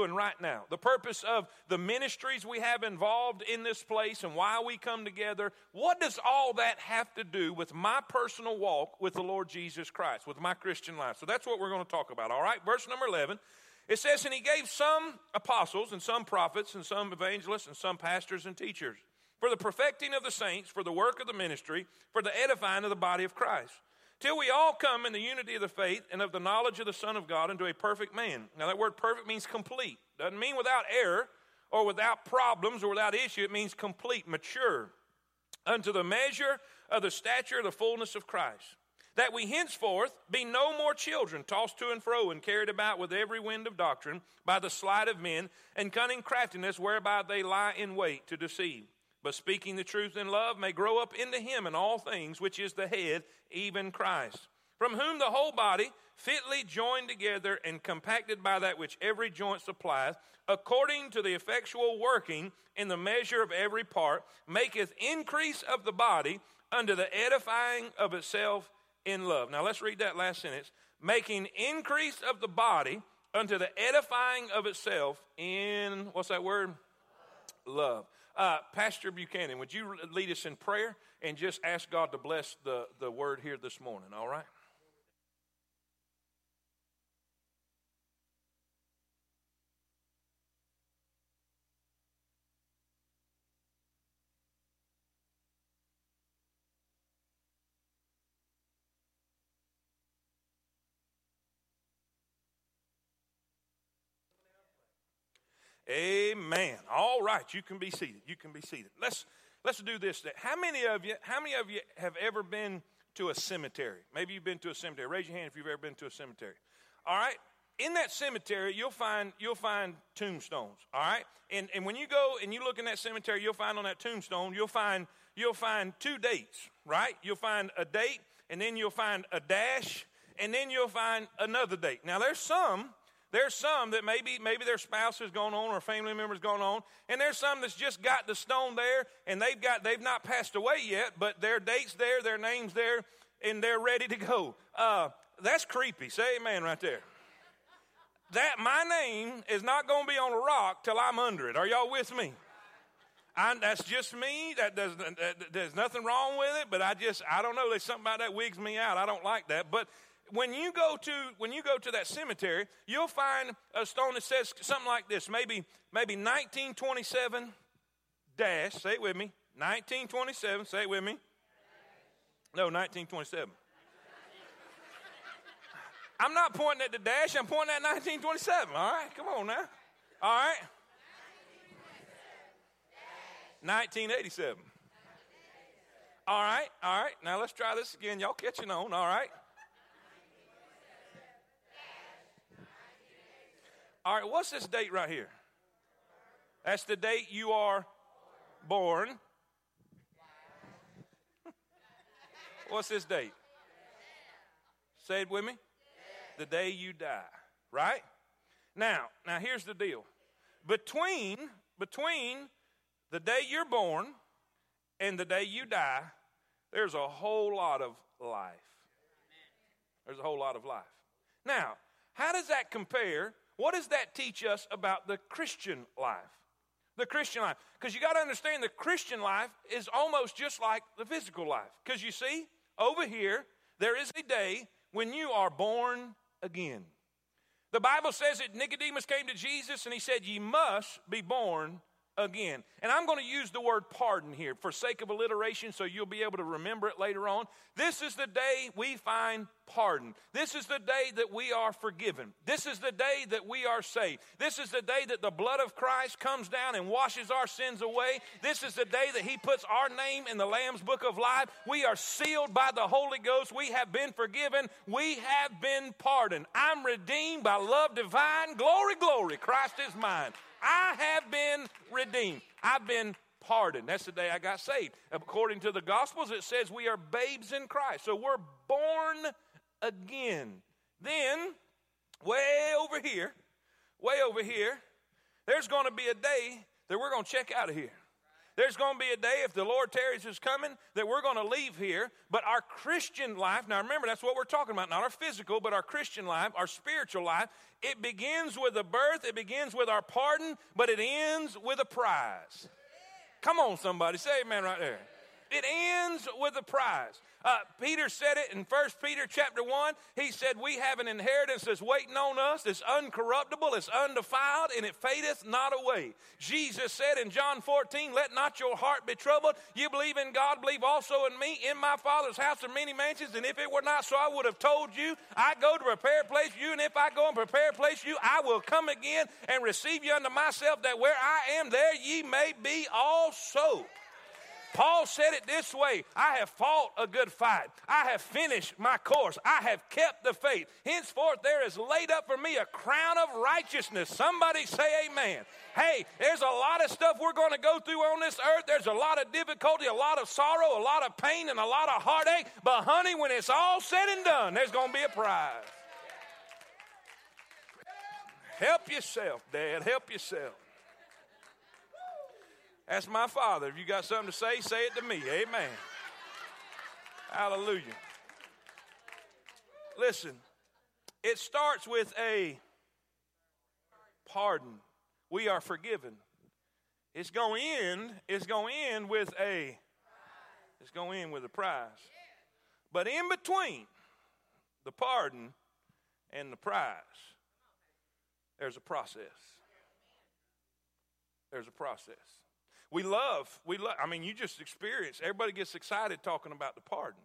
doing right now, the purpose of the ministries we have involved in this place and why we come together, what does all that have to do with my personal walk with the Lord Jesus Christ, with my Christian life? So that's what we're going to talk about, all right? Verse number 11. It says, And he gave some apostles and some prophets and some evangelists and some pastors and teachers for the perfecting of the saints, for the work of the ministry, for the edifying of the body of Christ till we all come in the unity of the faith and of the knowledge of the Son of God into a perfect man. Now, that word perfect means complete. Doesn't mean without error or without problems or without issue. It means complete, mature, unto the measure of the stature of the fullness of Christ. That we henceforth be no more children, tossed to and fro and carried about with every wind of doctrine by the sleight of men and cunning craftiness whereby they lie in wait to deceive but speaking the truth in love may grow up into him in all things, which is the head, even Christ, from whom the whole body, fitly joined together and compacted by that which every joint supplieth, according to the effectual working in the measure of every part, maketh increase of the body unto the edifying of itself in love. Now let's read that last sentence. Making increase of the body unto the edifying of itself in, what's that word? Love. Uh, Pastor Buchanan, would you lead us in prayer and just ask God to bless the, the word here this morning, all right? Amen. All right, you can be seated. You can be seated. Let's let's do this. How many of you? How many of you have ever been to a cemetery? Maybe you've been to a cemetery. Raise your hand if you've ever been to a cemetery. All right. In that cemetery, you'll find you'll find tombstones. All right. And and when you go and you look in that cemetery, you'll find on that tombstone you'll find you'll find two dates. Right. You'll find a date, and then you'll find a dash, and then you'll find another date. Now there's some there's some that maybe maybe their spouse has gone on or family member's gone on, and there's some that's just got the stone there and they've got they've not passed away yet, but their date's there, their name's there, and they're ready to go. Uh, that's creepy. Say amen right there. That my name is not going to be on a rock till I'm under it. Are y'all with me? I, that's just me. That does, that, there's nothing wrong with it, but I just I don't know. There's something about that wigs me out. I don't like that. But when you go to when you go to that cemetery, you'll find a stone that says something like this. Maybe maybe 1927 dash. Say it with me. 1927. Say it with me. No, 1927. I'm not pointing at the dash. I'm pointing at 1927. All right, come on now. All right. 1987. All right, all right. Now let's try this again. Y'all catching on, all right? All right, what's this date right here? That's the date you are born. What's this date? Say it with me. The day you die, right? Now, now here's the deal. Between between the day you're born and the day you die, there's a whole lot of life. There's a whole lot of life. Now, how does that compare what does that teach us about the Christian life? The Christian life. Because you got to understand the Christian life is almost just like the physical life. Because you see, over here, there is a day when you are born again. The Bible says that Nicodemus came to Jesus and he said, Ye must be born again. And I'm going to use the word pardon here for sake of alliteration so you'll be able to remember it later on. This is the day we find pardon. This is the day that we are forgiven. This is the day that we are saved. This is the day that the blood of Christ comes down and washes our sins away. This is the day that He puts our name in the Lamb's book of life. We are sealed by the Holy Ghost. We have been forgiven. We have been pardoned. I'm redeemed by love divine. Glory, glory. Christ is mine. I have been redeemed. I've been pardoned. That's the day I got saved. According to the Gospels, it says we are babes in Christ. So we're born again. Then, way over here, way over here, there's going to be a day that we're going to check out of here. There's going to be a day, if the Lord tarries is coming, that we're going to leave here. But our Christian life, now remember, that's what we're talking about, not our physical, but our Christian life, our spiritual life. It begins with a birth, it begins with our pardon, but it ends with a prize. Come on, somebody, say amen right there. It ends with a prize. Uh, Peter said it in 1 Peter chapter 1. He said, We have an inheritance that's waiting on us, that's uncorruptible, it's undefiled, and it fadeth not away. Jesus said in John 14, Let not your heart be troubled. You believe in God, believe also in me. In my Father's house are many mansions, and if it were not so, I would have told you. I go to prepare a place for you, and if I go and prepare a place for you, I will come again and receive you unto myself, that where I am, there ye may be also. Paul said it this way I have fought a good fight. I have finished my course. I have kept the faith. Henceforth, there is laid up for me a crown of righteousness. Somebody say amen. Hey, there's a lot of stuff we're going to go through on this earth. There's a lot of difficulty, a lot of sorrow, a lot of pain, and a lot of heartache. But, honey, when it's all said and done, there's going to be a prize. Help yourself, Dad. Help yourself. That's my father. If you got something to say, say it to me. Amen. Hallelujah. Listen, it starts with a pardon. We are forgiven. It's going to end, it's going to end with a it's going to end with a prize. But in between the pardon and the prize, there's a process. There's a process. We love, we love, I mean, you just experience, everybody gets excited talking about the pardon.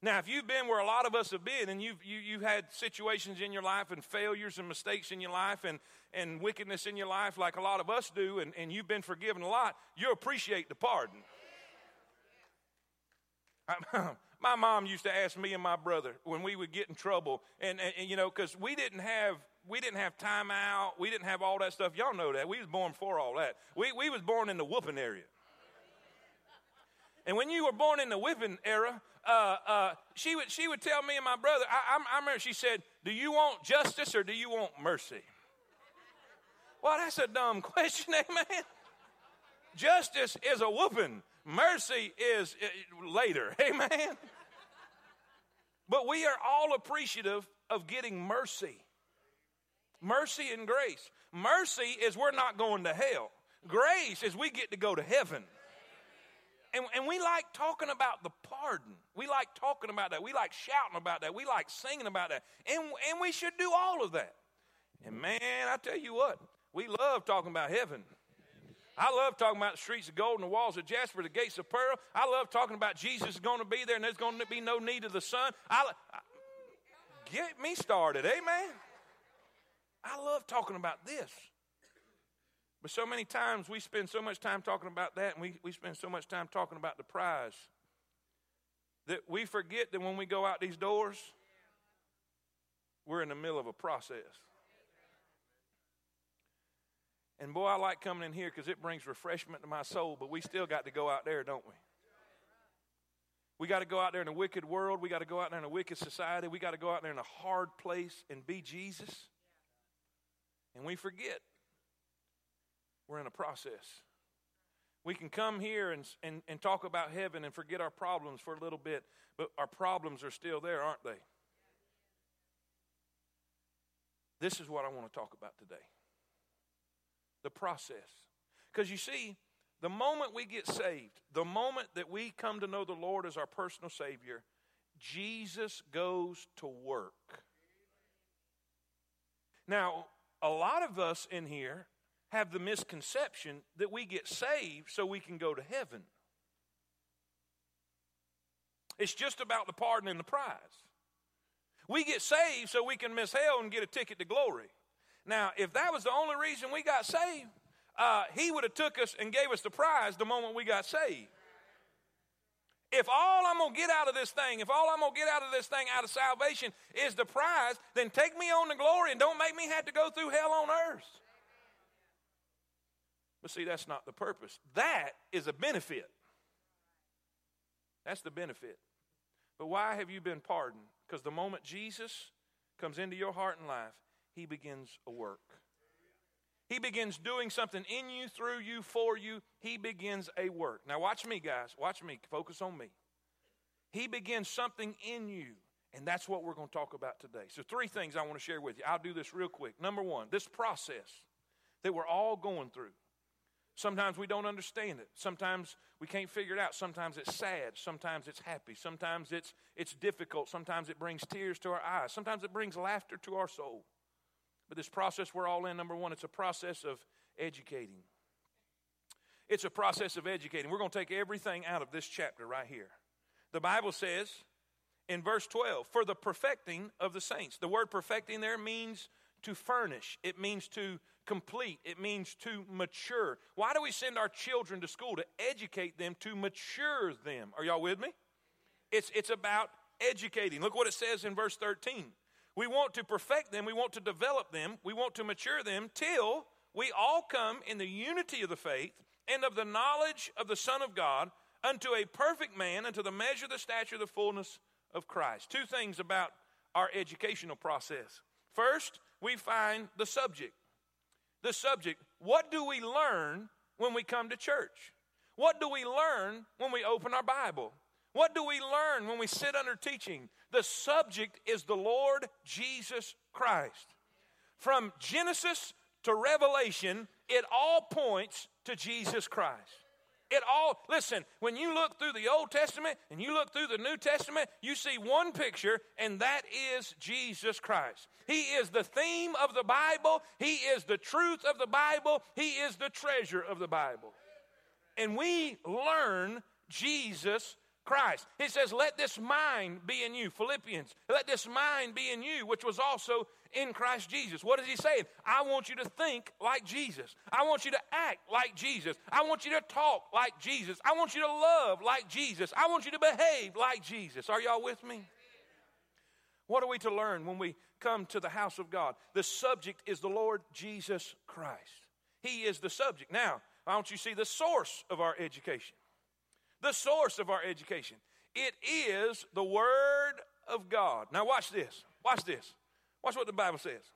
Now, if you've been where a lot of us have been and you've, you, you've had situations in your life and failures and mistakes in your life and, and wickedness in your life like a lot of us do, and, and you've been forgiven a lot, you appreciate the pardon. my mom used to ask me and my brother when we would get in trouble, and, and, and you know, because we didn't have we didn't have time out. We didn't have all that stuff. Y'all know that. We was born for all that. We, we was born in the whooping area. And when you were born in the whipping era, uh, uh, she, would, she would tell me and my brother, I, I, I remember she said, Do you want justice or do you want mercy? Well, that's a dumb question, amen. Justice is a whooping, mercy is uh, later, amen. But we are all appreciative of getting mercy. Mercy and grace. Mercy is we're not going to hell. Grace is we get to go to heaven. And, and we like talking about the pardon. We like talking about that. We like shouting about that. We like singing about that. And, and we should do all of that. And man, I tell you what, we love talking about heaven. I love talking about the streets of gold and the walls of jasper, the gates of pearl. I love talking about Jesus is going to be there and there's going to be no need of the sun. I, I get me started, amen. I love talking about this. But so many times we spend so much time talking about that, and we, we spend so much time talking about the prize that we forget that when we go out these doors, we're in the middle of a process. And boy, I like coming in here because it brings refreshment to my soul, but we still got to go out there, don't we? We got to go out there in a wicked world. We got to go out there in a wicked society. We got to go out there in a hard place and be Jesus. And we forget we're in a process. We can come here and, and, and talk about heaven and forget our problems for a little bit, but our problems are still there, aren't they? This is what I want to talk about today the process. Because you see, the moment we get saved, the moment that we come to know the Lord as our personal Savior, Jesus goes to work. Now, a lot of us in here have the misconception that we get saved so we can go to heaven. It's just about the pardon and the prize. We get saved so we can miss hell and get a ticket to glory. Now, if that was the only reason we got saved, uh, he would have took us and gave us the prize the moment we got saved. If all I'm going to get out of this thing, if all I'm going to get out of this thing out of salvation is the prize, then take me on the glory and don't make me have to go through hell on earth. But see, that's not the purpose. That is a benefit. That's the benefit. But why have you been pardoned? Because the moment Jesus comes into your heart and life, he begins a work. He begins doing something in you, through you, for you. He begins a work. Now, watch me, guys. Watch me. Focus on me. He begins something in you. And that's what we're going to talk about today. So, three things I want to share with you. I'll do this real quick. Number one, this process that we're all going through. Sometimes we don't understand it. Sometimes we can't figure it out. Sometimes it's sad. Sometimes it's happy. Sometimes it's, it's difficult. Sometimes it brings tears to our eyes. Sometimes it brings laughter to our soul. But this process we're all in, number one, it's a process of educating. It's a process of educating. We're going to take everything out of this chapter right here. The Bible says in verse 12, for the perfecting of the saints. The word perfecting there means to furnish, it means to complete, it means to mature. Why do we send our children to school? To educate them, to mature them. Are y'all with me? It's, it's about educating. Look what it says in verse 13. We want to perfect them, we want to develop them, we want to mature them till we all come in the unity of the faith and of the knowledge of the Son of God unto a perfect man, unto the measure, the stature, the fullness of Christ. Two things about our educational process. First, we find the subject. The subject. What do we learn when we come to church? What do we learn when we open our Bible? What do we learn when we sit under teaching? The subject is the Lord Jesus Christ. From Genesis to Revelation, it all points to Jesus Christ. It all, listen, when you look through the Old Testament and you look through the New Testament, you see one picture, and that is Jesus Christ. He is the theme of the Bible, He is the truth of the Bible, He is the treasure of the Bible. And we learn Jesus Christ. He says, Let this mind be in you. Philippians, let this mind be in you, which was also in Christ Jesus. What is he saying? I want you to think like Jesus. I want you to act like Jesus. I want you to talk like Jesus. I want you to love like Jesus. I want you to behave like Jesus. Are y'all with me? What are we to learn when we come to the house of God? The subject is the Lord Jesus Christ. He is the subject. Now, I want you see the source of our education the source of our education. It is the Word of God. Now, watch this. Watch this. Watch what the Bible says.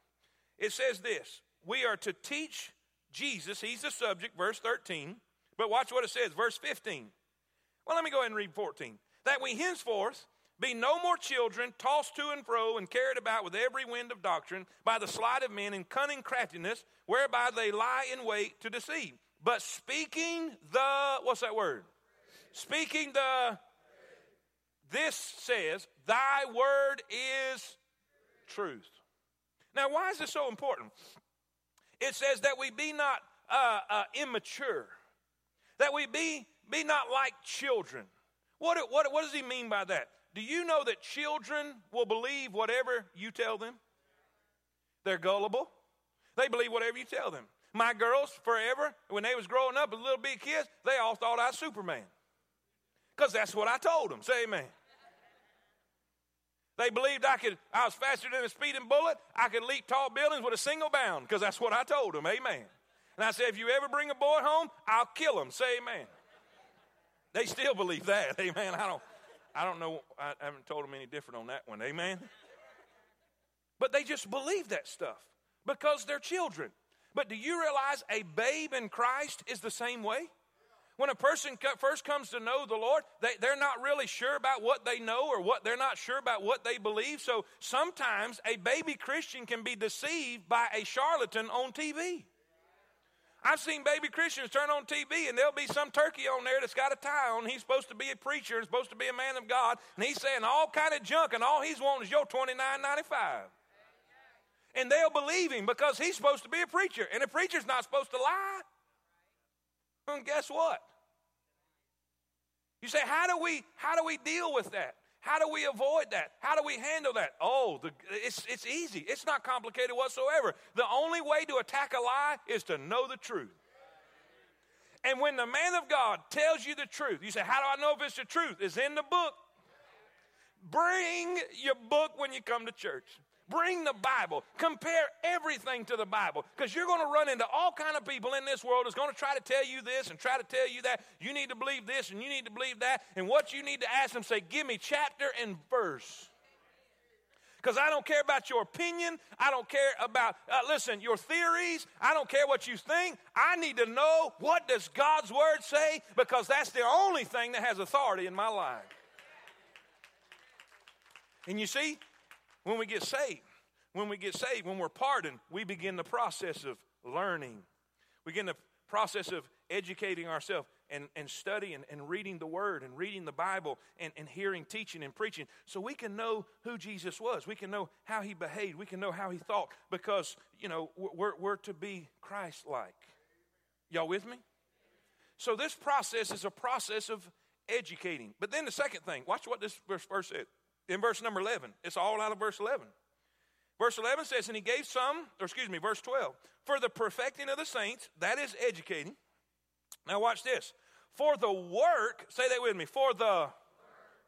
It says this We are to teach Jesus, He's the subject, verse 13. But watch what it says, verse 15. Well, let me go ahead and read 14. That we henceforth be no more children, tossed to and fro and carried about with every wind of doctrine by the sleight of men and cunning craftiness, whereby they lie in wait to deceive. But speaking the, what's that word? Speaking the, this says, Thy word is truth. Now, why is this so important? It says that we be not uh, uh, immature, that we be, be not like children. What, what, what does he mean by that? Do you know that children will believe whatever you tell them? They're gullible. They believe whatever you tell them. My girls, forever, when they was growing up as little big kids, they all thought I was Superman. Because that's what I told them. Say amen. They believed I could, I was faster than a speeding bullet. I could leap tall buildings with a single bound because that's what I told them. Amen. And I said, if you ever bring a boy home, I'll kill him. Say amen. They still believe that. Amen. I don't, I don't know. I haven't told them any different on that one. Amen. But they just believe that stuff because they're children. But do you realize a babe in Christ is the same way? When a person first comes to know the Lord, they, they're not really sure about what they know or what they're not sure about what they believe. So sometimes a baby Christian can be deceived by a charlatan on TV. I've seen baby Christians turn on TV and there'll be some turkey on there that's got a tie on. He's supposed to be a preacher and supposed to be a man of God, and he's saying all kind of junk, and all he's wanting is your twenty nine ninety five. And they'll believe him because he's supposed to be a preacher, and a preacher's not supposed to lie. And guess what? You say, how do we how do we deal with that? How do we avoid that? How do we handle that? Oh, the, it's, it's easy. It's not complicated whatsoever. The only way to attack a lie is to know the truth. And when the man of God tells you the truth, you say, How do I know if it's the truth? It's in the book. Bring your book when you come to church. Bring the Bible. Compare everything to the Bible because you're going to run into all kind of people in this world that's going to try to tell you this and try to tell you that. You need to believe this and you need to believe that. And what you need to ask them, say, give me chapter and verse. Because I don't care about your opinion. I don't care about, uh, listen, your theories. I don't care what you think. I need to know what does God's word say because that's the only thing that has authority in my life. And you see, when we get saved, when we get saved, when we're pardoned, we begin the process of learning. We begin the process of educating ourselves and, and studying and reading the Word and reading the Bible and, and hearing teaching and preaching so we can know who Jesus was. We can know how He behaved. We can know how He thought because, you know, we're, we're to be Christ like. Y'all with me? So this process is a process of educating. But then the second thing, watch what this verse, said. In verse number 11, it's all out of verse 11. Verse 11 says, And he gave some, or excuse me, verse 12, for the perfecting of the saints, that is educating. Now watch this. For the work, say that with me, for the,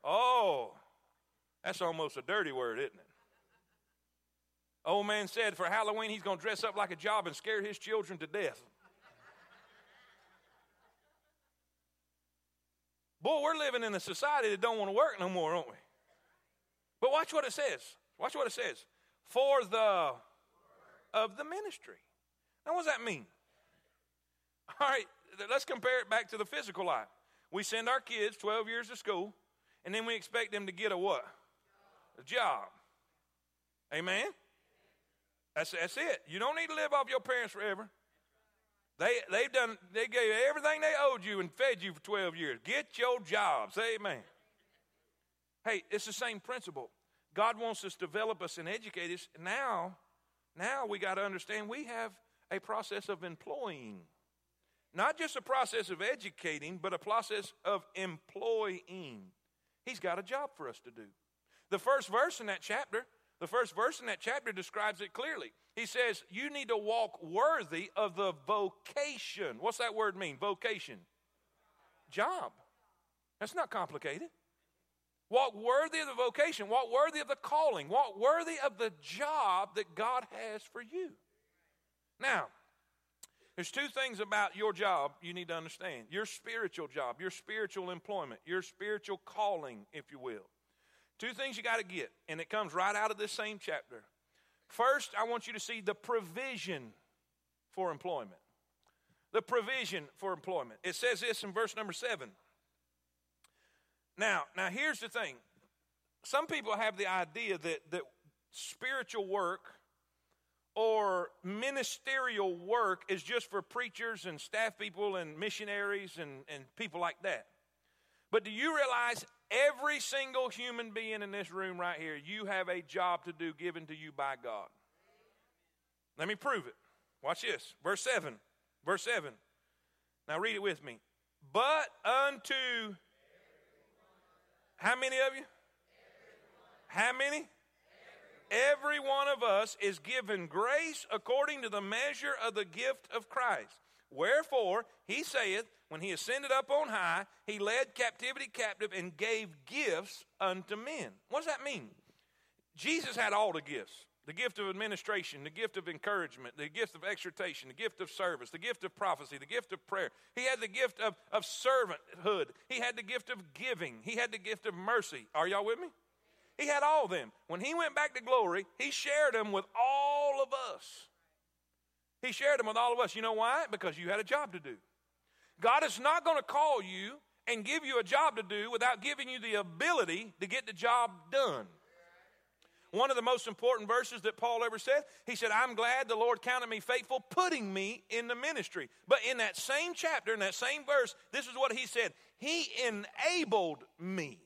oh, that's almost a dirty word, isn't it? Old man said for Halloween he's going to dress up like a job and scare his children to death. Boy, we're living in a society that don't want to work no more, don't we? But watch what it says. Watch what it says. For the of the ministry. Now, what does that mean? All right, let's compare it back to the physical life. We send our kids 12 years to school, and then we expect them to get a what? A job. Amen? That's, that's it. You don't need to live off your parents forever. They, they've done, they gave everything they owed you and fed you for 12 years. Get your job. Say amen. Hey, it's the same principle. God wants us to develop us and educate us. Now, now we got to understand we have a process of employing. Not just a process of educating, but a process of employing. He's got a job for us to do. The first verse in that chapter, the first verse in that chapter describes it clearly. He says, You need to walk worthy of the vocation. What's that word mean? Vocation. Job. That's not complicated. Walk worthy of the vocation. Walk worthy of the calling. Walk worthy of the job that God has for you. Now, there's two things about your job you need to understand your spiritual job, your spiritual employment, your spiritual calling, if you will. Two things you got to get, and it comes right out of this same chapter. First, I want you to see the provision for employment. The provision for employment. It says this in verse number seven. Now, now here's the thing. Some people have the idea that, that spiritual work or ministerial work is just for preachers and staff people and missionaries and, and people like that. But do you realize every single human being in this room right here, you have a job to do given to you by God? Let me prove it. Watch this. Verse 7. Verse 7. Now read it with me. But unto how many of you? How many? Every one of us is given grace according to the measure of the gift of Christ. Wherefore, he saith, when he ascended up on high, he led captivity captive and gave gifts unto men. What does that mean? Jesus had all the gifts the gift of administration, the gift of encouragement, the gift of exhortation, the gift of service, the gift of prophecy, the gift of prayer. He had the gift of, of servanthood. He had the gift of giving. He had the gift of mercy. Are y'all with me? He had all of them. When he went back to glory, he shared them with all of us. He shared them with all of us. You know why? Because you had a job to do. God is not going to call you and give you a job to do without giving you the ability to get the job done. One of the most important verses that Paul ever said, he said, I'm glad the Lord counted me faithful, putting me in the ministry. But in that same chapter, in that same verse, this is what he said He enabled me.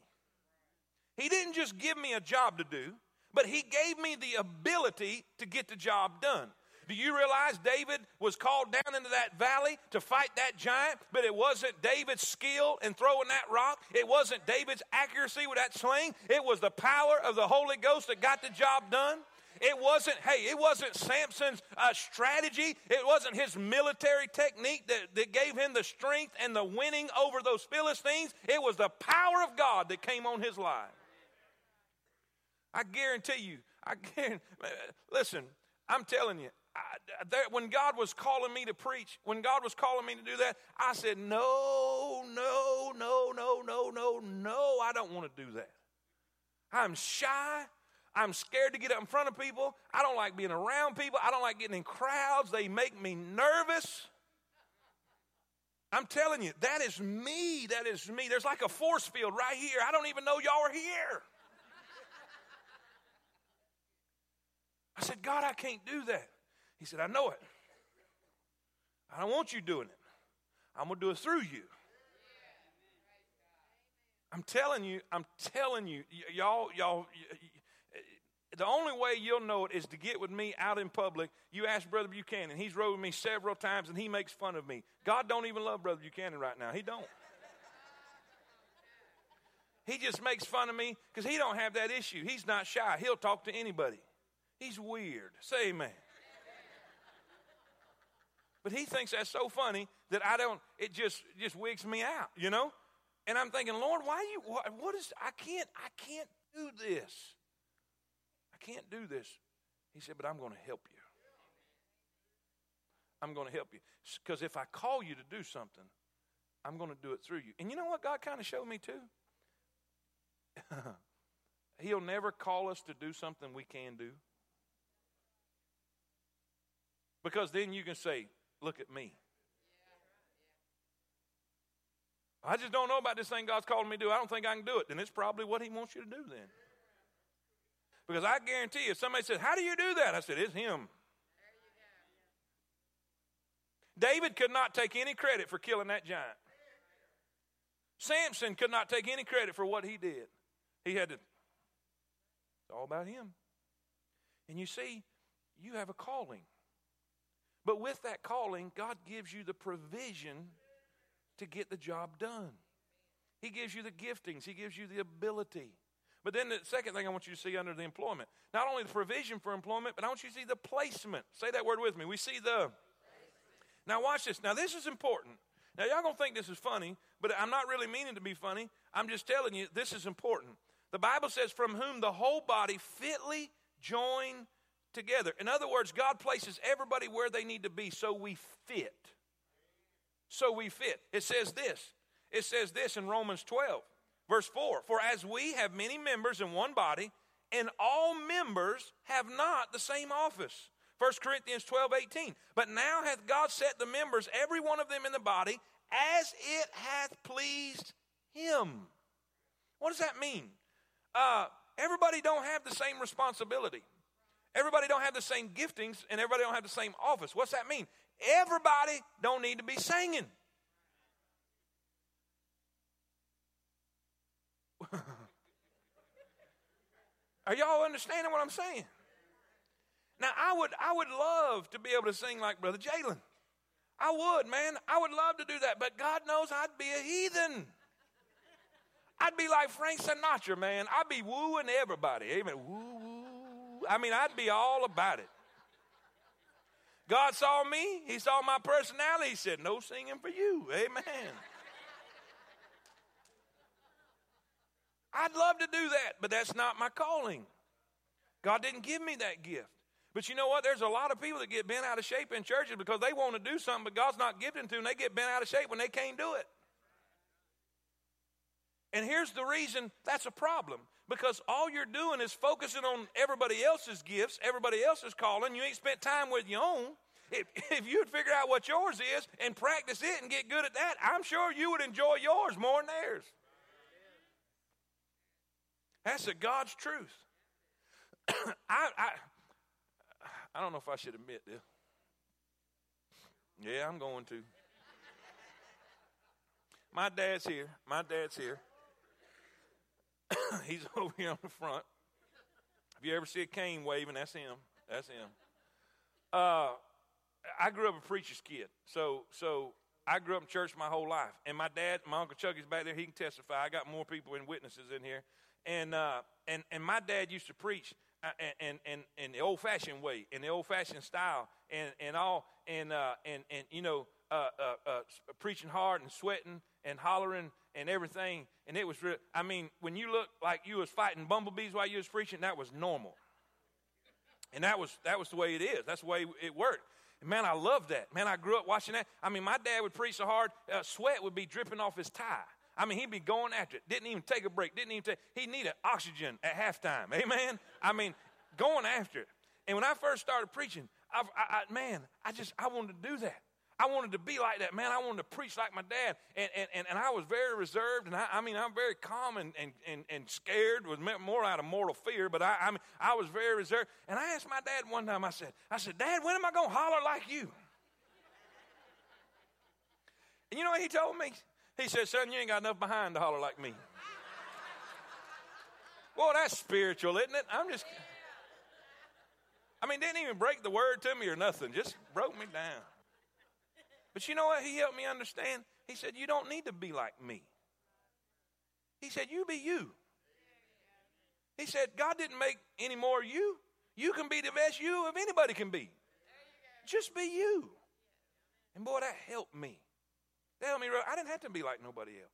He didn't just give me a job to do, but he gave me the ability to get the job done. Do you realize David was called down into that valley to fight that giant, but it wasn't David's skill in throwing that rock? It wasn't David's accuracy with that sling. It was the power of the Holy Ghost that got the job done. It wasn't, hey, it wasn't Samson's uh, strategy. It wasn't his military technique that, that gave him the strength and the winning over those Philistines. It was the power of God that came on his life. I guarantee you, I guarantee, listen, I'm telling you, There, when God was calling me to preach, when God was calling me to do that, I said, no, no, no, no, no, no, no, I don't want to do that. I'm shy. I'm scared to get up in front of people. I don't like being around people. I don't like getting in crowds. They make me nervous. I'm telling you, that is me. That is me. There's like a force field right here. I don't even know y'all are here. I said, God, I can't do that. He said, I know it. I don't want you doing it. I'm going to do it through you. I'm telling you, I'm telling you, y- y'all, y'all, y- the only way you'll know it is to get with me out in public. You ask Brother Buchanan. He's rode with me several times and he makes fun of me. God don't even love Brother Buchanan right now. He don't. He just makes fun of me because he don't have that issue. He's not shy. He'll talk to anybody. He's weird. Say amen. But he thinks that's so funny that I don't, it just, just wigs me out, you know? And I'm thinking, Lord, why you, what, what is, I can't, I can't do this. I can't do this. He said, but I'm going to help you. I'm going to help you. Because if I call you to do something, I'm going to do it through you. And you know what God kind of showed me too? He'll never call us to do something we can do. Because then you can say, Look at me. I just don't know about this thing God's calling me to do. I don't think I can do it. Then it's probably what He wants you to do then. Because I guarantee you, if somebody says, How do you do that? I said, It's Him. David could not take any credit for killing that giant. Samson could not take any credit for what he did. He had to, it's all about him. And you see, you have a calling. But with that calling, God gives you the provision to get the job done. He gives you the giftings, He gives you the ability. But then the second thing I want you to see under the employment, not only the provision for employment, but I want you to see the placement. Say that word with me. We see the. Now, watch this. Now, this is important. Now, y'all gonna think this is funny, but I'm not really meaning to be funny. I'm just telling you this is important. The Bible says, from whom the whole body fitly joined together. In other words, God places everybody where they need to be so we fit. So we fit. It says this. It says this in Romans 12, verse 4 For as we have many members in one body, and all members have not the same office. 1 Corinthians 12, 18. But now hath God set the members, every one of them in the body, as it hath pleased him. What does that mean? Uh, everybody don't have the same responsibility. Everybody don't have the same giftings, and everybody don't have the same office. What's that mean? Everybody don't need to be singing. Are y'all understanding what I'm saying? Now, I would, I would love to be able to sing like Brother Jalen. I would, man. I would love to do that, but God knows I'd be a heathen. I'd be like Frank Sinatra, man. I'd be wooing everybody. Amen. Woo. I mean, I'd be all about it. God saw me. He saw my personality. He said, No singing for you. Amen. I'd love to do that, but that's not my calling. God didn't give me that gift. But you know what? There's a lot of people that get bent out of shape in churches because they want to do something, but God's not giving to them. They get bent out of shape when they can't do it. And here's the reason that's a problem because all you're doing is focusing on everybody else's gifts, everybody else's calling. You ain't spent time with your own. If, if you'd figure out what yours is and practice it and get good at that, I'm sure you would enjoy yours more than theirs. That's a God's truth. I, I, I don't know if I should admit this. Yeah, I'm going to. My dad's here. My dad's here. He's over here on the front. If you ever see a cane waving, that's him. That's him. Uh, I grew up a preacher's kid, so so I grew up in church my whole life. And my dad, my uncle Chucky's back there. He can testify. I got more people and witnesses in here. And uh, and and my dad used to preach uh, and and and the old fashioned way, in the old fashioned style, and and all, and uh, and and you know, uh, uh, uh, preaching hard and sweating and hollering and everything. And it was real. I mean, when you look like you was fighting bumblebees while you was preaching, that was normal. And that was that was the way it is. That's the way it worked. And man, I love that. Man, I grew up watching that. I mean, my dad would preach so hard, uh, sweat would be dripping off his tie. I mean, he'd be going after it. Didn't even take a break. Didn't even take, he needed oxygen at halftime. Amen? I mean, going after it. And when I first started preaching, I, I, I, man, I just, I wanted to do that. I wanted to be like that, man. I wanted to preach like my dad. And, and, and, and I was very reserved. And I, I mean, I'm very calm and, and, and, and scared, was more out of mortal fear, but I, I, mean, I was very reserved. And I asked my dad one time, I said, I said, Dad, when am I going to holler like you? And you know what he told me? He said, Son, you ain't got enough behind to holler like me. well, that's spiritual, isn't it? I'm just. I mean, didn't even break the word to me or nothing, just broke me down. But you know what? He helped me understand. He said, You don't need to be like me. He said, You be you. He said, God didn't make any more you. You can be the best you of anybody can be. Just be you. And boy, that helped me. That helped me. I didn't have to be like nobody else.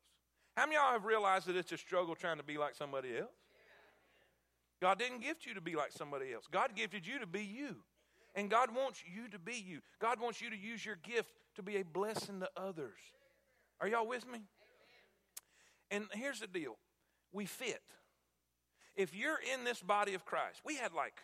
How many of y'all have realized that it's a struggle trying to be like somebody else? God didn't gift you to be like somebody else. God gifted you to be you. And God wants you to be you. God wants you to use your gift to be a blessing to others. Are y'all with me? And here's the deal we fit. If you're in this body of Christ, we had like,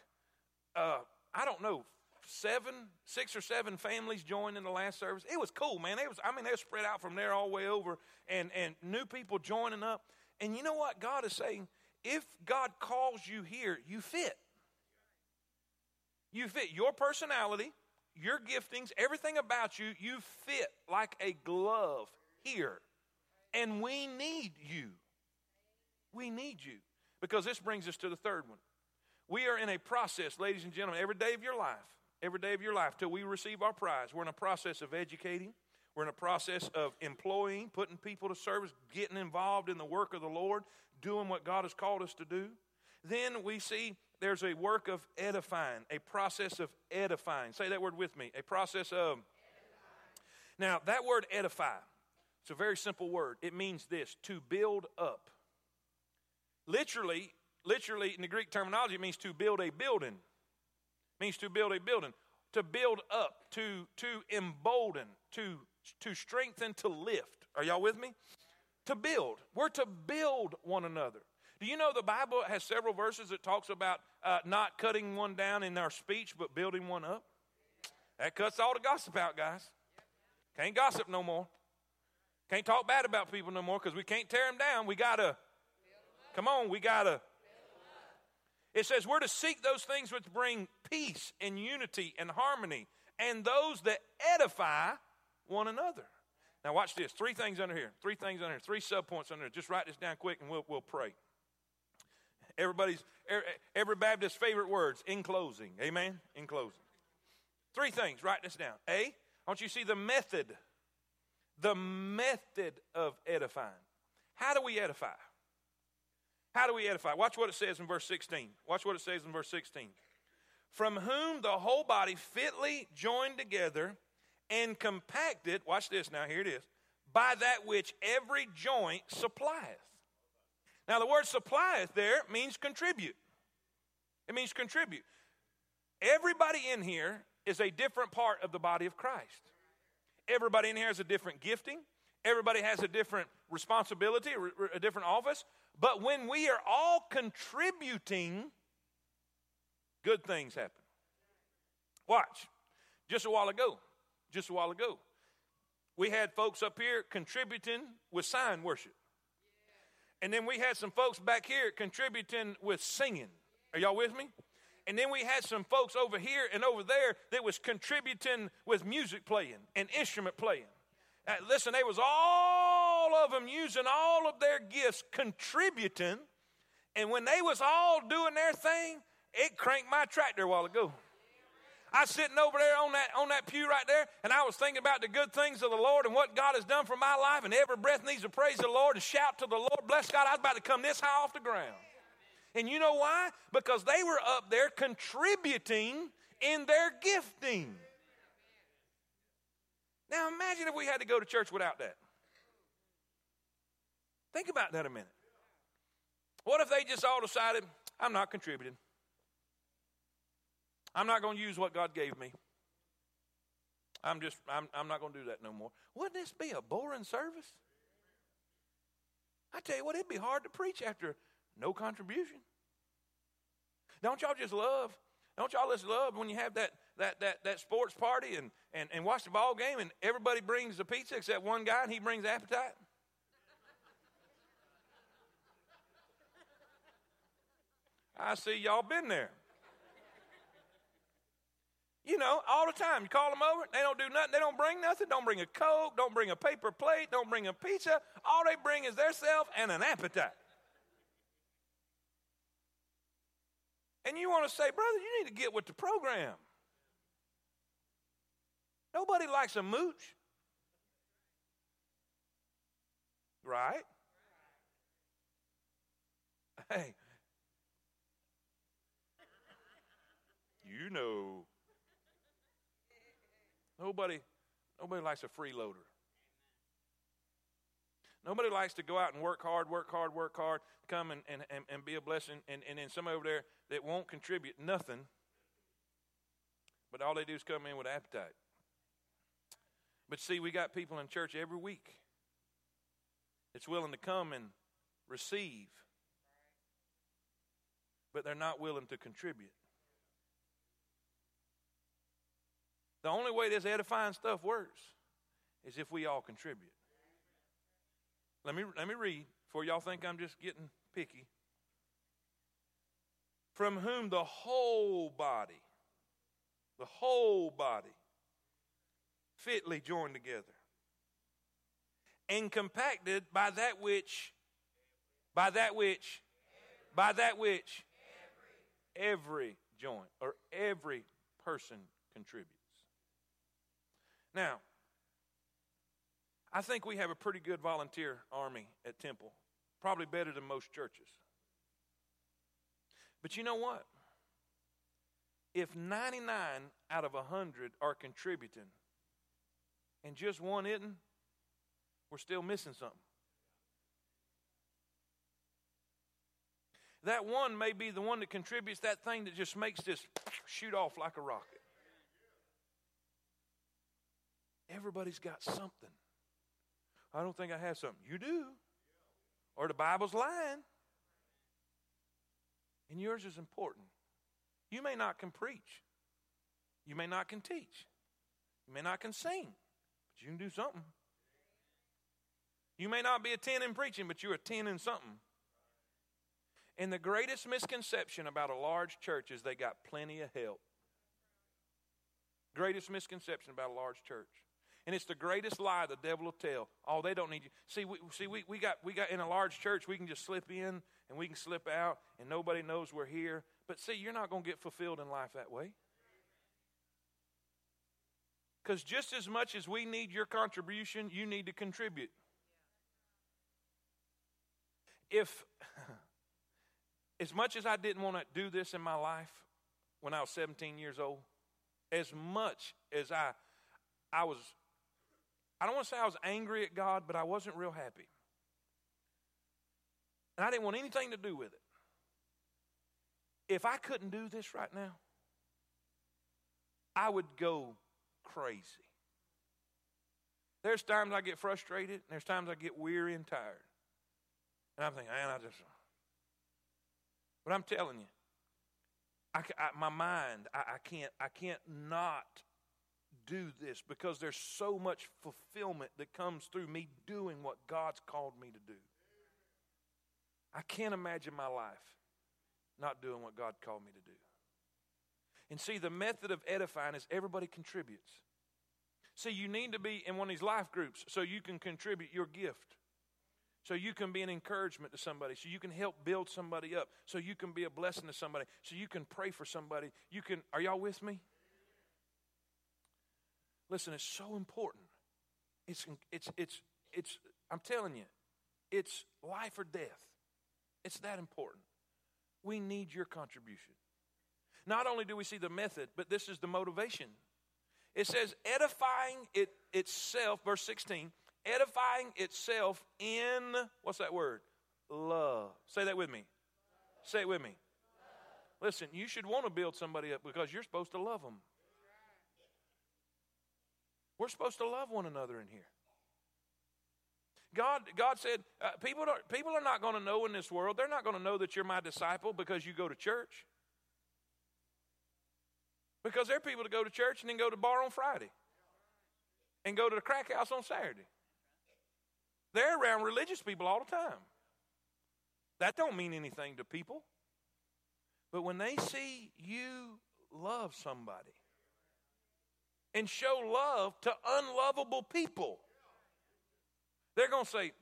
uh, I don't know, seven, six or seven families joined in the last service. It was cool, man. It was, I mean, they were spread out from there all the way over, and and new people joining up. And you know what God is saying? If God calls you here, you fit. You fit your personality, your giftings, everything about you, you fit like a glove here. And we need you. We need you. Because this brings us to the third one. We are in a process, ladies and gentlemen, every day of your life, every day of your life till we receive our prize. We're in a process of educating. We're in a process of employing, putting people to service, getting involved in the work of the Lord, doing what God has called us to do. Then we see there's a work of edifying, a process of edifying. Say that word with me. A process of. Now, that word edify, it's a very simple word. It means this to build up. Literally, literally in the Greek terminology, it means to build a building. It means to build a building. To build up, to, to embolden, to, to strengthen, to lift. Are y'all with me? To build. We're to build one another. Do you know the Bible has several verses that talks about uh, not cutting one down in our speech, but building one up? That cuts all the gossip out, guys. Can't gossip no more. Can't talk bad about people no more because we can't tear them down. We gotta. Come on, we gotta. It says we're to seek those things which bring peace and unity and harmony, and those that edify one another. Now, watch this. Three things under here. Three things under here. Three subpoints under here. Just write this down quick, and we'll we'll pray. Everybody's, er, every Baptist's favorite words in closing. Amen? In closing. Three things. Write this down. A, I want you to see the method. The method of edifying. How do we edify? How do we edify? Watch what it says in verse 16. Watch what it says in verse 16. From whom the whole body fitly joined together and compacted, watch this now, here it is, by that which every joint supplieth. Now, the word supplieth there means contribute. It means contribute. Everybody in here is a different part of the body of Christ. Everybody in here has a different gifting. Everybody has a different responsibility, a different office. But when we are all contributing, good things happen. Watch. Just a while ago, just a while ago, we had folks up here contributing with sign worship. And then we had some folks back here contributing with singing. Are y'all with me? And then we had some folks over here and over there that was contributing with music playing and instrument playing. Uh, listen, they was all of them using all of their gifts, contributing. And when they was all doing their thing, it cranked my tractor a while ago. I was sitting over there on that, on that pew right there, and I was thinking about the good things of the Lord and what God has done for my life, and every breath needs to praise the Lord and shout to the Lord. Bless God, I was about to come this high off the ground. And you know why? Because they were up there contributing in their gifting. Now imagine if we had to go to church without that. Think about that a minute. What if they just all decided, I'm not contributing? I'm not going to use what God gave me. I'm just, I'm, I'm not going to do that no more. Wouldn't this be a boring service? I tell you what, it'd be hard to preach after no contribution. Don't y'all just love? Don't y'all just love when you have that that that that sports party and and, and watch the ball game and everybody brings the pizza except one guy and he brings appetite? I see y'all been there. You know, all the time. You call them over, they don't do nothing. They don't bring nothing. Don't bring a Coke. Don't bring a paper plate. Don't bring a pizza. All they bring is their self and an appetite. And you want to say, brother, you need to get with the program. Nobody likes a mooch. Right? Hey, you know. Nobody, nobody likes a freeloader. Nobody likes to go out and work hard, work hard, work hard, come and, and, and, and be a blessing, and, and then somebody over there that won't contribute nothing, but all they do is come in with appetite. But see, we got people in church every week that's willing to come and receive, but they're not willing to contribute. The only way this edifying stuff works is if we all contribute. Let me, let me read before y'all think I'm just getting picky. From whom the whole body, the whole body, fitly joined together and compacted by that which, by that which, by that which, every joint or every person contributes. Now, I think we have a pretty good volunteer army at Temple, probably better than most churches. But you know what? If 99 out of 100 are contributing and just one isn't, we're still missing something. That one may be the one that contributes that thing that just makes this shoot off like a rocket. Everybody's got something. I don't think I have something. You do. Or the Bible's lying. And yours is important. You may not can preach. You may not can teach. You may not can sing. But you can do something. You may not be a 10 in preaching, but you're a 10 in something. And the greatest misconception about a large church is they got plenty of help. Greatest misconception about a large church. And it's the greatest lie the devil will tell. Oh, they don't need you. See, we, see, we, we, got, we got in a large church, we can just slip in and we can slip out and nobody knows we're here. But see, you're not going to get fulfilled in life that way. Because just as much as we need your contribution, you need to contribute. If, as much as I didn't want to do this in my life when I was 17 years old, as much as I, I was I don't want to say I was angry at God, but I wasn't real happy. And I didn't want anything to do with it. If I couldn't do this right now, I would go crazy. There's times I get frustrated, and there's times I get weary and tired. And I'm thinking, man, I just. But I'm telling you, I, I, my mind, I, I can't, I can't not do this because there's so much fulfillment that comes through me doing what God's called me to do. I can't imagine my life not doing what God called me to do. And see, the method of edifying is everybody contributes. See, you need to be in one of these life groups so you can contribute your gift. So you can be an encouragement to somebody. So you can help build somebody up. So you can be a blessing to somebody. So you can pray for somebody. You can, are y'all with me? Listen, it's so important. It's, it's, it's, it's, I'm telling you, it's life or death. It's that important. We need your contribution. Not only do we see the method, but this is the motivation. It says, edifying it itself, verse 16, edifying itself in, what's that word? Love. Say that with me. Say it with me. Listen, you should want to build somebody up because you're supposed to love them. We're supposed to love one another in here. God, God said, uh, people, are, people are not going to know in this world, they're not going to know that you're my disciple because you go to church. Because there are people that go to church and then go to bar on Friday and go to the crack house on Saturday. They're around religious people all the time. That don't mean anything to people. But when they see you love somebody and show love to unlovable people, they're going to say,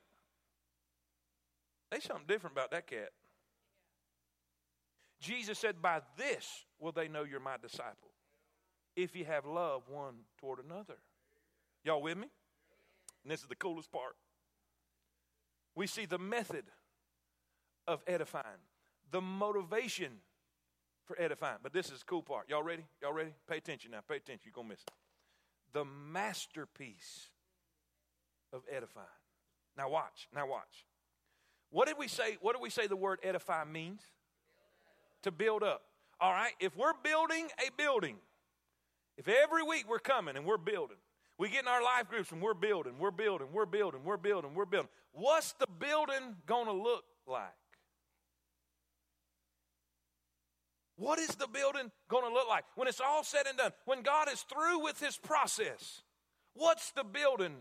there's something different about that cat. Jesus said, By this will they know you're my disciple, if you have love one toward another. Y'all with me? And this is the coolest part. We see the method of edifying, the motivation edifying. But this is the cool part. Y'all ready? Y'all ready? Pay attention now. Pay attention. You're going to miss it. The masterpiece of edifying. Now watch. Now watch. What did we say? What did we say the word edify means? To build up. All right. If we're building a building, if every week we're coming and we're building, we get in our life groups and we're building, we're building, we're building, we're building, we're building. What's the building to look like? What is the building going to look like when it's all said and done? When God is through with his process, what's the building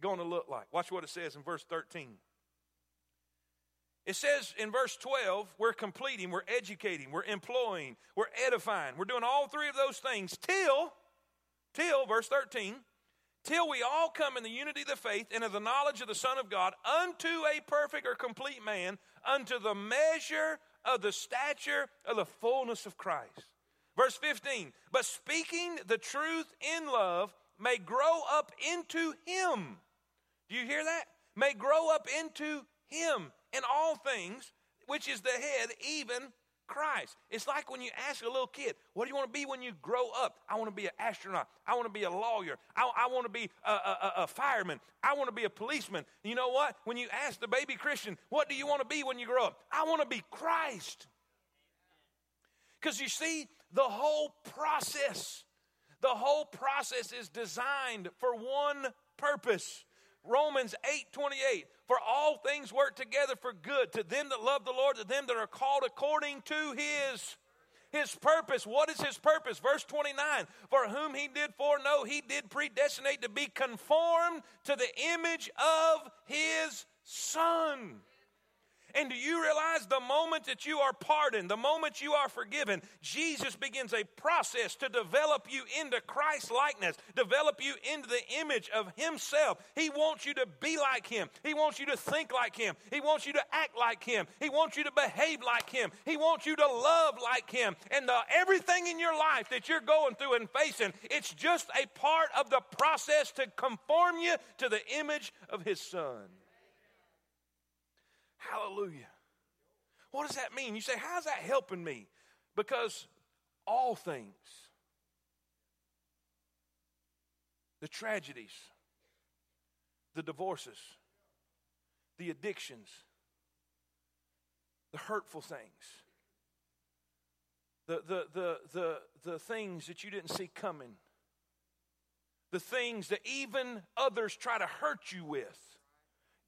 going to look like? Watch what it says in verse 13. It says in verse 12, we're completing, we're educating, we're employing, we're edifying. We're doing all three of those things till, till, verse 13, till we all come in the unity of the faith and of the knowledge of the Son of God unto a perfect or complete man, unto the measure of the stature of the fullness of Christ. Verse 15, but speaking the truth in love may grow up into him. Do you hear that? May grow up into him in all things, which is the head, even Christ. It's like when you ask a little kid, What do you want to be when you grow up? I want to be an astronaut. I want to be a lawyer. I, I want to be a, a, a, fireman. I want to be a policeman. You know what? When you ask the baby Christian, What do you want to be when you grow up? I want to be Christ. Because you see, the whole process, the whole process is designed for one purpose Romans 8 28. For all things work together for good to them that love the Lord, to them that are called according to his his purpose. What is his purpose? Verse 29 For whom he did foreknow, he did predestinate to be conformed to the image of his Son. And do you realize the moment that you are pardoned, the moment you are forgiven, Jesus begins a process to develop you into Christ likeness, develop you into the image of Himself. He wants you to be like Him. He wants you to think like Him. He wants you to act like Him. He wants you to behave like Him. He wants you to love like Him. And the, everything in your life that you're going through and facing, it's just a part of the process to conform you to the image of His Son. Hallelujah. What does that mean? You say, how's that helping me? Because all things, the tragedies, the divorces, the addictions, the hurtful things, the, the, the, the, the things that you didn't see coming, the things that even others try to hurt you with.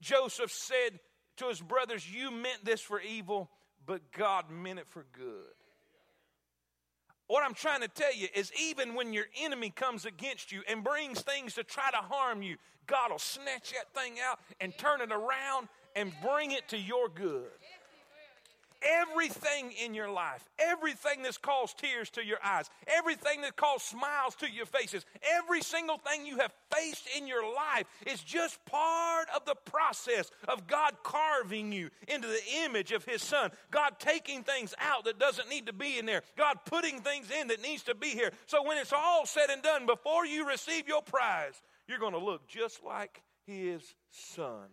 Joseph said, to his brothers, You meant this for evil, but God meant it for good. What I'm trying to tell you is, even when your enemy comes against you and brings things to try to harm you, God will snatch that thing out and turn it around and bring it to your good. Everything in your life, everything that's caused tears to your eyes, everything that caused smiles to your faces, every single thing you have faced in your life is just part of the process of God carving you into the image of His Son. God taking things out that doesn't need to be in there. God putting things in that needs to be here. So when it's all said and done, before you receive your prize, you're going to look just like His Son.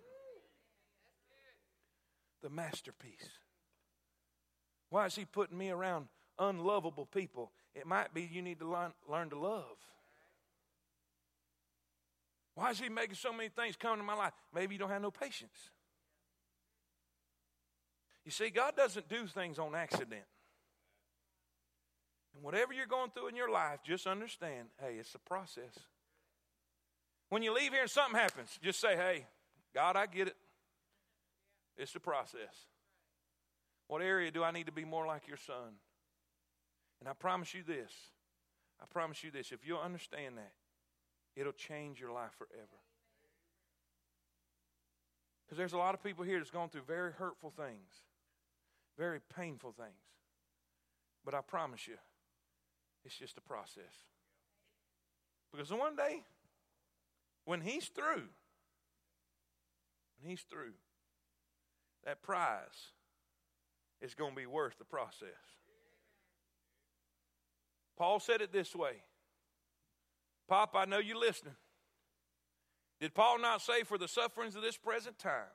The masterpiece. Why is he putting me around unlovable people? It might be you need to learn, learn to love. Why is he making so many things come into my life? Maybe you don't have no patience. You see, God doesn't do things on accident. And whatever you're going through in your life, just understand hey, it's a process. When you leave here and something happens, just say, hey, God, I get it. It's the process. What area do I need to be more like your son? And I promise you this. I promise you this. If you'll understand that, it'll change your life forever. Because there's a lot of people here that's gone through very hurtful things, very painful things. But I promise you, it's just a process. Because one day, when he's through, when he's through, that prize is going to be worth the process. Paul said it this way Pop, I know you're listening. Did Paul not say, For the sufferings of this present time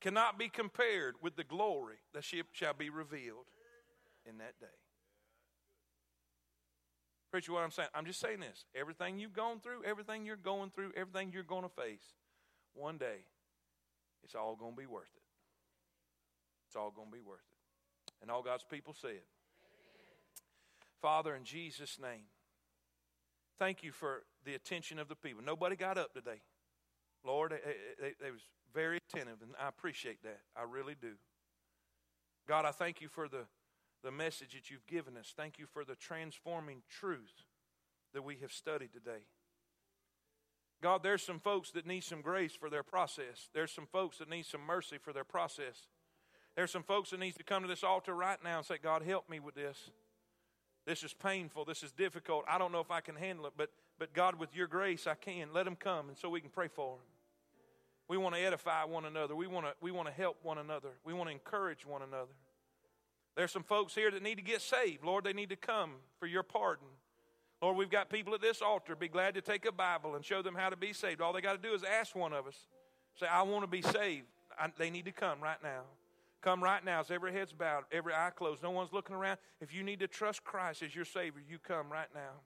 cannot be compared with the glory that shall be revealed in that day? Preacher, what I'm saying, I'm just saying this. Everything you've gone through, everything you're going through, everything you're going to face, one day, it's all going to be worth it. It's all going to be worth it. And all God's people said, Father, in Jesus' name, thank you for the attention of the people. Nobody got up today. Lord, they, they, they was very attentive, and I appreciate that. I really do. God, I thank you for the the message that you've given us. Thank you for the transforming truth that we have studied today. God, there's some folks that need some grace for their process. There's some folks that need some mercy for their process. There's some folks that need to come to this altar right now and say, God, help me with this. This is painful. This is difficult. I don't know if I can handle it, but, but God, with your grace, I can. Let them come, and so we can pray for them. We want to edify one another. We want to, we want to help one another. We want to encourage one another. There's some folks here that need to get saved. Lord, they need to come for your pardon. Lord, we've got people at this altar. Be glad to take a Bible and show them how to be saved. All they got to do is ask one of us. Say, I want to be saved. I, they need to come right now. Come right now as every head's bowed, every eye closed. No one's looking around. If you need to trust Christ as your Savior, you come right now.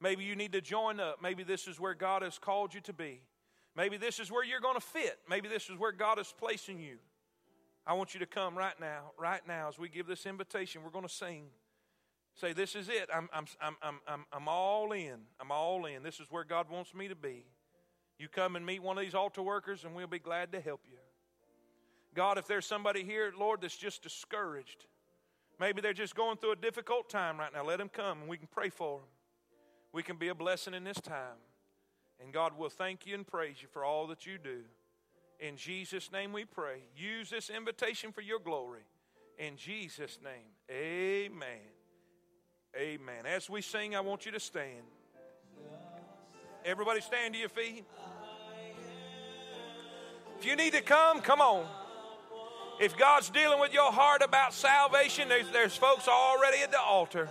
Maybe you need to join up. Maybe this is where God has called you to be. Maybe this is where you're going to fit. Maybe this is where God is placing you. I want you to come right now, right now, as we give this invitation. We're going to sing. Say, This is it. I'm, I'm, I'm, I'm, I'm, all in. I'm all in. This is where God wants me to be. You come and meet one of these altar workers, and we'll be glad to help you. God, if there's somebody here, Lord, that's just discouraged, maybe they're just going through a difficult time right now, let them come and we can pray for them. We can be a blessing in this time. And God will thank you and praise you for all that you do. In Jesus' name we pray. Use this invitation for your glory. In Jesus' name, amen. Amen. As we sing, I want you to stand. Everybody stand to your feet. If you need to come, come on. If God's dealing with your heart about salvation, there's, there's folks already at the altar.